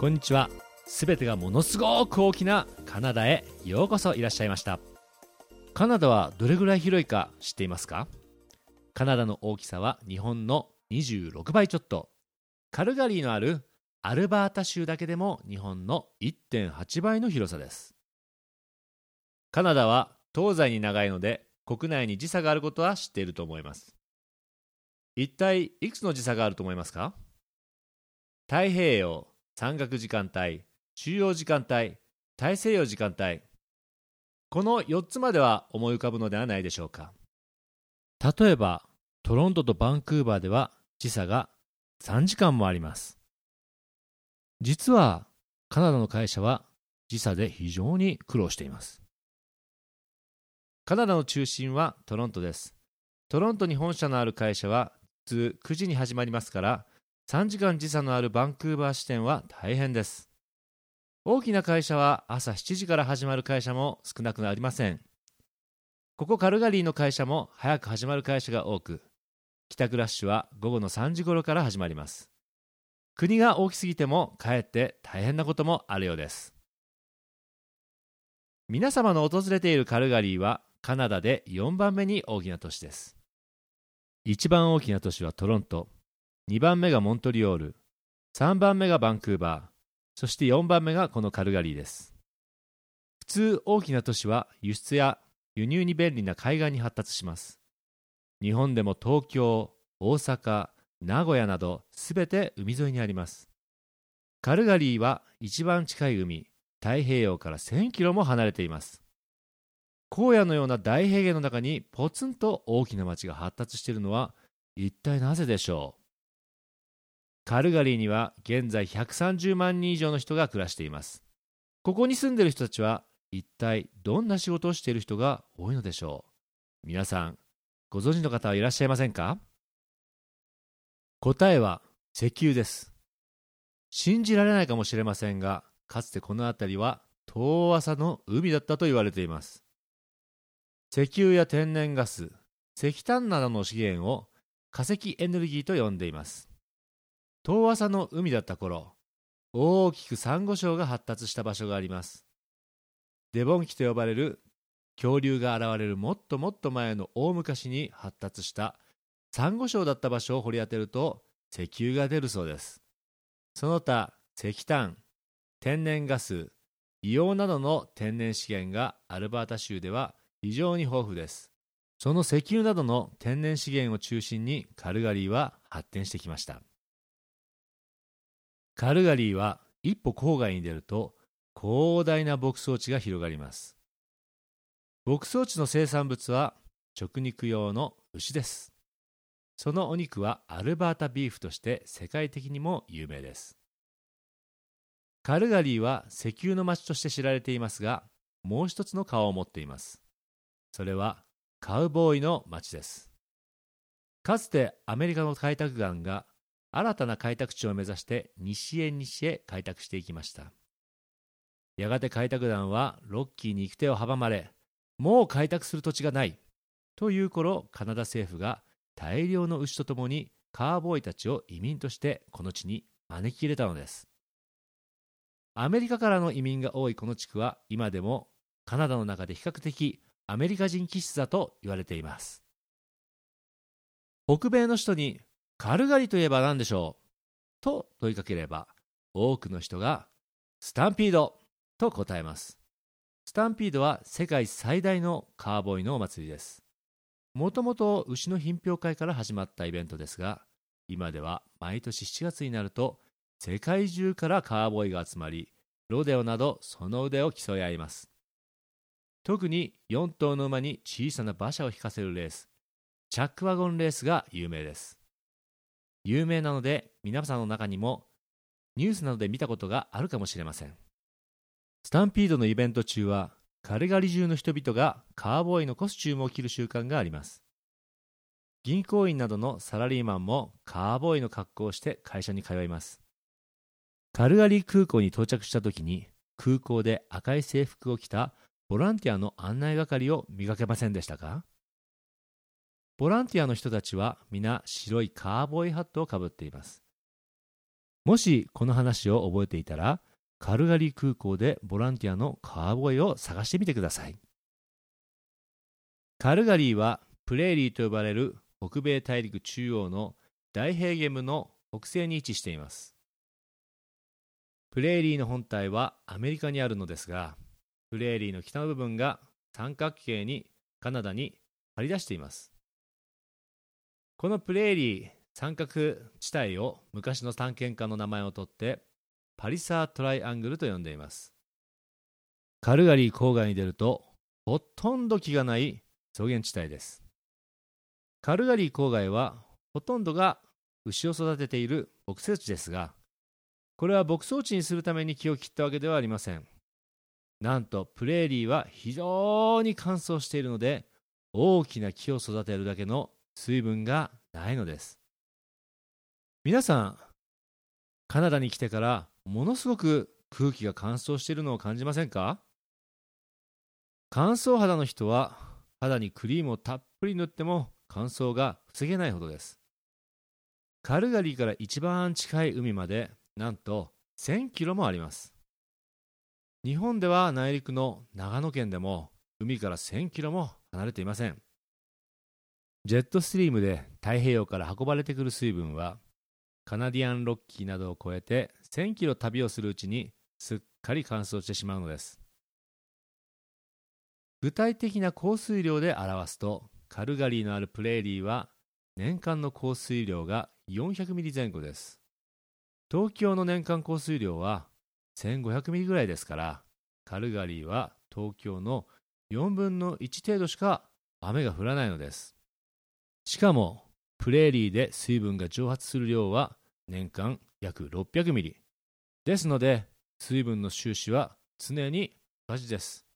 こんにちは。すべてがものすごく大きなカナダへようこそいらっしゃいました。カナダはどれぐらい広いか知っていますか？カナダの大きさは日本の26倍ちょっと。カルガリーのあるアルバータ州だけでも日本の1.8倍の広さです。カナダは東西に長いので国内に時差があることは知っていると思います。一体いくつの時差があると思いますか？太平洋山岳時間帯中央時間帯大西洋時間帯。この4つまでは思い浮かぶのではないでしょうか。例えばトロントとバンクーバーでは時差が3時間もあります。実はカナダの会社は時差で非常に苦労しています。カナダの中心はトロントです。トロントに本社のある会社は普通9時に始まりますから3時間時差のあるバンクーバー支店は大変です。大きな会社は朝7時から始まる会社も少なくありません。ここカルガリーの会社も早く始まる会社が多く帰宅ラッシュは午後の3時頃から始まります。国が大きすぎてもかえって大変なこともあるようです。皆様の訪れているカルガリーはカナダで4番目に大きな都市です。一番大きな都市はトロント。2番目がモントリオール3番目がバンクーバーそして4番目がこのカルガリーです。普通大きな都市は輸出や輸入に便利な海岸に発達します。日本でも東京大阪名古屋などすべて海沿いにあります。カルガリーは一番近い海太平洋から1000キロも離れています。荒野のような大平原の中にポツンと大きな町が発達しているのは一体なぜでしょう？カルガリーには現在130万人以上の人が暮らしています。ここに住んでいる人たちは一体どんな仕事をしている人が多いのでしょう。皆さんご存知の方はいらっしゃいませんか？答えは石油です。信じられないかもしれませんがかつてこの辺りは遠浅の海だったと言われています。石油や天然ガス石炭などの資源を化石エネルギーと呼んでいます。遠浅の海だった頃大きくサンゴ礁が発達した場所があります。デボン紀と呼ばれる恐竜が現れるもっともっと前の大昔に発達したサンゴ礁だった場所を掘り当てると石油が出るそうです。その他石炭天然ガス硫黄などの天然資源がアルバータ州では非常に豊富です。その石油などの天然資源を中心にカルガリーは発展してきました。カルガリーは一歩郊外に出ると広大な牧草地が広がります。牧草地の生産物は食肉用の牛です。そのお肉はアルバータビーフとして世界的にも有名です。カルガリーは石油の町として知られていますがもう一つの顔を持っています。それはカウボーイの町です。かつてアメリカの開拓団が新たな開拓地を目指して西へ西へ開拓していきました。やがて開拓団はロッキーに行く手を阻まれもう開拓する土地がないという頃カナダ政府が大量の牛とともにカーボーイたちを移民としてこの地に招き入れたのです。アメリカからの移民が多いこの地区は今でもカナダの中で比較的アメリカ人気質だと言われています。北米の人にカルガリといえば何でしょう？と問いかければ多くの人がスタンピードと答えますスタンピードは世界最大のカーボーイのお祭りですもともと牛の品評会から始まったイベントですが、今では毎年7月になると、世界中からカーボーイが集まり、ロデオなどその腕を競い合います。特に4頭の馬に小さな馬車を引かせるレース、チャックワゴンレースが有名です。有名なので皆さんの中にもニュースなどで見たことがあるかもしれません。スタンピードのイベント中はカルガリ中の人々がカーボーイのコスチュームを着る習慣があります。銀行員などのサラリーマンもカーボーイの格好をして会社に通います。カルガリー空港に到着した時に空港で赤い制服を着たボランティアの案内係を見かけませんでしたか？ボランティアの人たちは皆白いカーボーイハットをかぶっています。もしこの話を覚えていたらカルガリー空港でボランティアのカーボーイを探してみてください。カルガリーはプレーリーと呼ばれる北米大陸中央の大平原部の北西に位置しています。プレーリーの本体はアメリカにあるのですがプレーリーの北の部分が三角形にカナダに張り出しています。このプレーリー三角地帯を昔の探検家の名前を取ってパリサートライアングルと呼んでいます。カルガリー郊外に出るとほとんど木がない草原地帯です。カルガリー郊外はほとんどが牛を育てている牧草地ですがこれは牧草地にするために木を切ったわけではありません。なんとプレーリーは非常に乾燥しているので大きな木を育てるだけの水分がないのです。皆さんカナダに来てからものすごく空気が乾燥しているのを感じませんか？乾燥肌の人は肌にクリームをたっぷり塗っても乾燥が防げないほどです。カルガリーから一番近い海までなんと1000キロもあります。日本では内陸の長野県でも海から1000キロも離れていません。ジェットストリームで太平洋から運ばれてくる水分はカナディアンロッキーなどを越えて1000キロ旅をするうちにすっかり乾燥してしまうのです。具体的な降水量で表すとカルガリーのあるプレーリーは年間の降水量が400ミリ前後です。東京の年間降水量は1500ミリぐらいですからカルガリーは東京の4分の1程度しか雨が降らないのです。しかもプレーリーで水分が蒸発する量は年間約600ミリ。ですので水分の収支は常に同じです。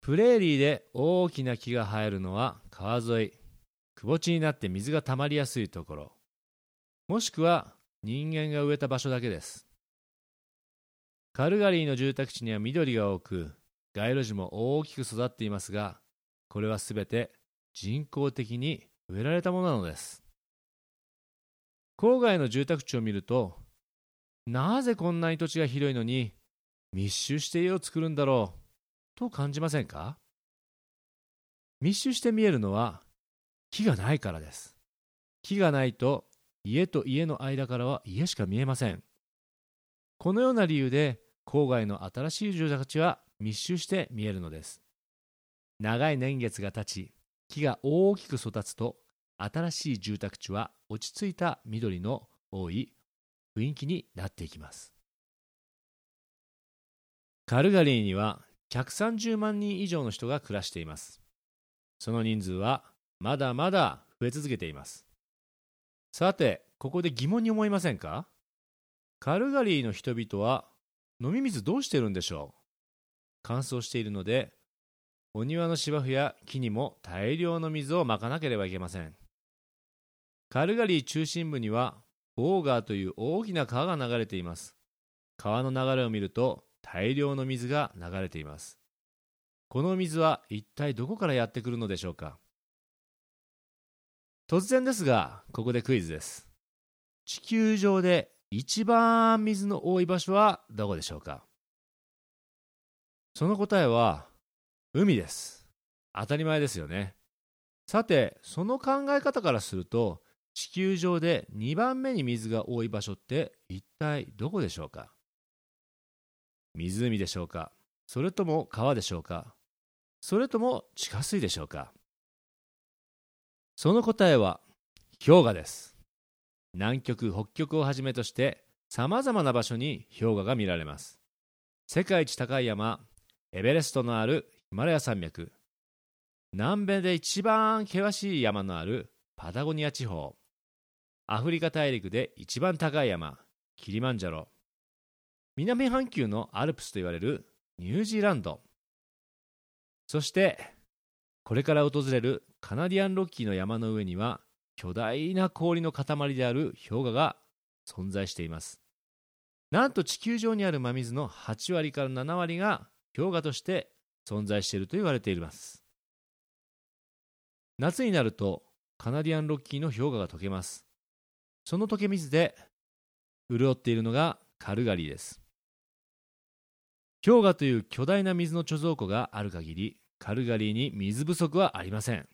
プレーリーで大きな木が生えるのは川沿い。窪地になって水が溜まりやすいところ。もしくは人間が植えた場所だけです。カルガリーの住宅地には緑が多く街路樹も大きく育っていますがこれはすべて人工的に植えられたものなのです。郊外の住宅地を見るとなぜこんなに土地が広いのに密集して家を作るんだろうと感じませんか？密集して見えるのは木がないからです。木がないと家と家の間からは家しか見えません。このような理由で郊外の新しい住宅地は密集して見えるのです。長い年月が経ち木が大きく育つと新しい住宅地は落ち着いた緑の多い雰囲気になっていきます。カルガリーには130万人以上の人が暮らしています。その人数はまだまだ増え続けています。さてここで疑問に思いませんか？カルガリーの人々は飲み水どうしてるんでしょう？乾燥しているのでお庭の芝生や木にも大量の水をまかなければいけません。カルガリー中心部にはボーガーという大きな川が流れています。川の流れを見ると大量の水が流れています。この水は一体どこからやってくるのでしょうか。突然ですがここでクイズです。地球上で一番水の多い場所はどこでしょうか。その答えは海です。当たり前ですよね。さてその考え方からすると地球上で2番目に水が多い場所って一体どこでしょうか？湖でしょうか？それとも川でしょうか？それとも地下水でしょうか？その答えは氷河です。南極北極をはじめとしてさまざまな場所に氷河が見られます。世界一高い山エベレストのあるヒマラヤ山脈。南米で一番険しい山のあるパタゴニア地方。アフリカ大陸で一番高い山キリマンジャロ。南半球のアルプスと言われるニュージーランド。そしてこれから訪れるカナディアンロッキーの山の上には巨大な氷の塊である氷河が存在しています。なんと地球上にある真水の8割から7割が氷河として存在していると言われています。夏になるとカナディアンロッキーの氷河が溶けます。その溶け水で潤っているのがカルガリーです。氷河という巨大な水の貯蔵庫がある限りカルガリーに水不足はありません。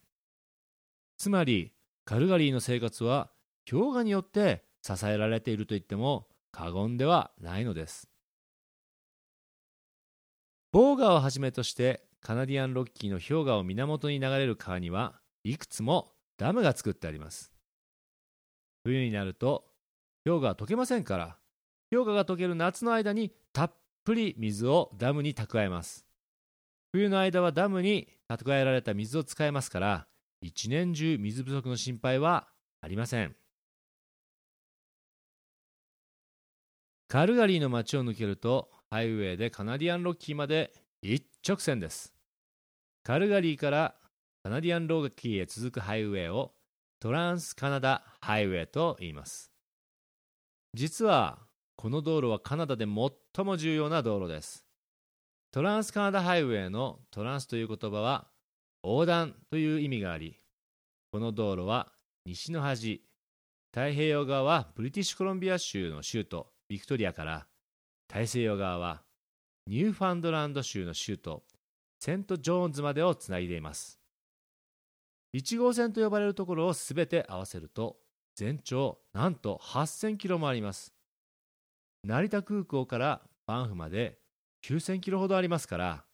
つまりカルガリーの生活は氷河によって支えられていると言っても過言ではないのです。ボーガーをはじめとしてカナディアンロッキーの氷河を源に流れる川にはいくつもダムが作ってあります。冬になると氷河は溶けませんから氷河が溶ける夏の間にたっぷり水をダムに蓄えます。冬の間はダムに蓄えられた水を使えますから一年中水不足の心配はありません。カルガリーの街を抜けるとハイウェイでカナディアンロッキーまで一直線ですカルガリーからカナディアンロッキーへ続くハイウェイをトランスカナダハイウェイと言います実はこの道路はカナダで最も重要な道路です。トランスカナダハイウェイのトランスという言葉は横断という意味があり、この道路は西の端、太平洋側はブリティッシュコロンビア州の州都ビクトリアから大西洋側はニューファンドランド州の州都セント・ジョーンズまでをつないでいます。1号線と呼ばれるところをすべて合わせると全長なんと8000キロもあります。成田空港からバンフまで9000キロほどありますから、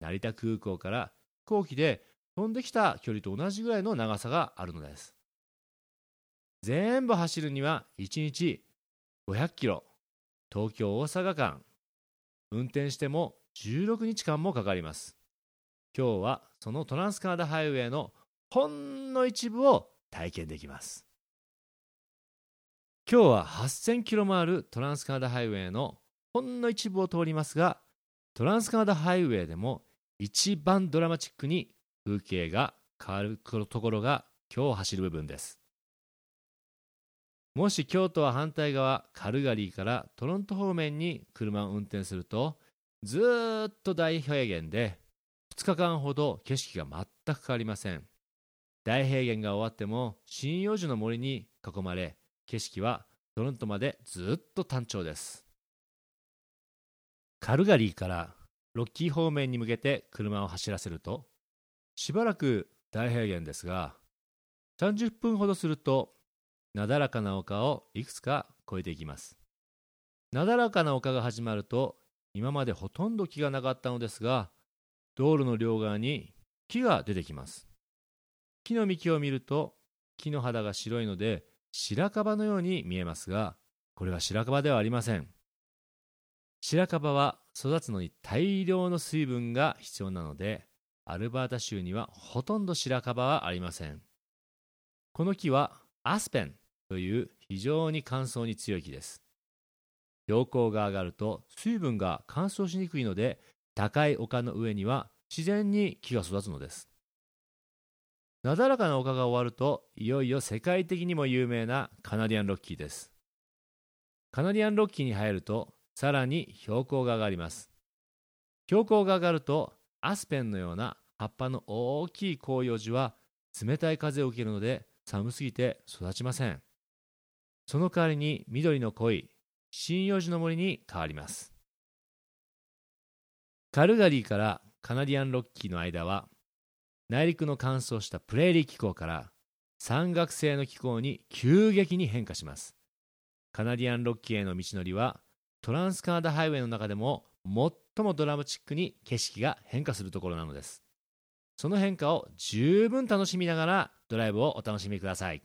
成田空港から飛行機で飛んできた距離と同じぐらいの長さがあるのです。全部走るには1日500キロ、東京大阪間、運転しても16日間もかかります。今日はそのトランスカナダハイウェイのほんの一部を体験できます。今日は8000キロもあるトランスカナダハイウェイのほんの一部を通りますが、トランスカナダハイウェイでも一番ドラマチックに風景が変わるところが今日走る部分です。もし京都は反対側、カルガリーからトロント方面に車を運転すると、ずっと大平原で2日間ほど景色が全く変わりません。大平原が終わっても針葉樹の森に囲まれ、景色はトロントまでずっと単調ですカルガリーからロッキー方面に向けて車を走らせるとしばらく大平原ですが30分ほどするとなだらかな丘をいくつか越えていきますなだらかな丘が始まると今までほとんど木がなかったのですが道路の両側に木が出てきます木の幹を見ると木の肌が白いので白樺のように見えますが、これは白樺ではありません。白樺は育つのに大量の水分が必要なので、アルバータ州にはほとんど白樺はありません。この木はアスペンという非常に乾燥に強い木です。標高が上がると水分が乾燥しにくいので、高い丘の上には自然に木が育つのです。なだらかな丘が終わるといよいよ世界的にも有名なカナディアンロッキーですカナディアンロッキーに入るとさらに標高が上がります標高が上がるとアスペンのような葉っぱの大きい広葉樹は冷たい風を受けるので寒すぎて育ちませんその代わりに緑の濃い針葉樹の森に変わります。カルガリーからカナディアンロッキーの間は内陸の乾燥したプレーリー気候から山岳性の気候に急激に変化します。カナディアンロッキーへの道のりはトランスカナダハイウェイの中でも最もドラマチックに景色が変化するところなのです。その変化を十分楽しみながらドライブをお楽しみください。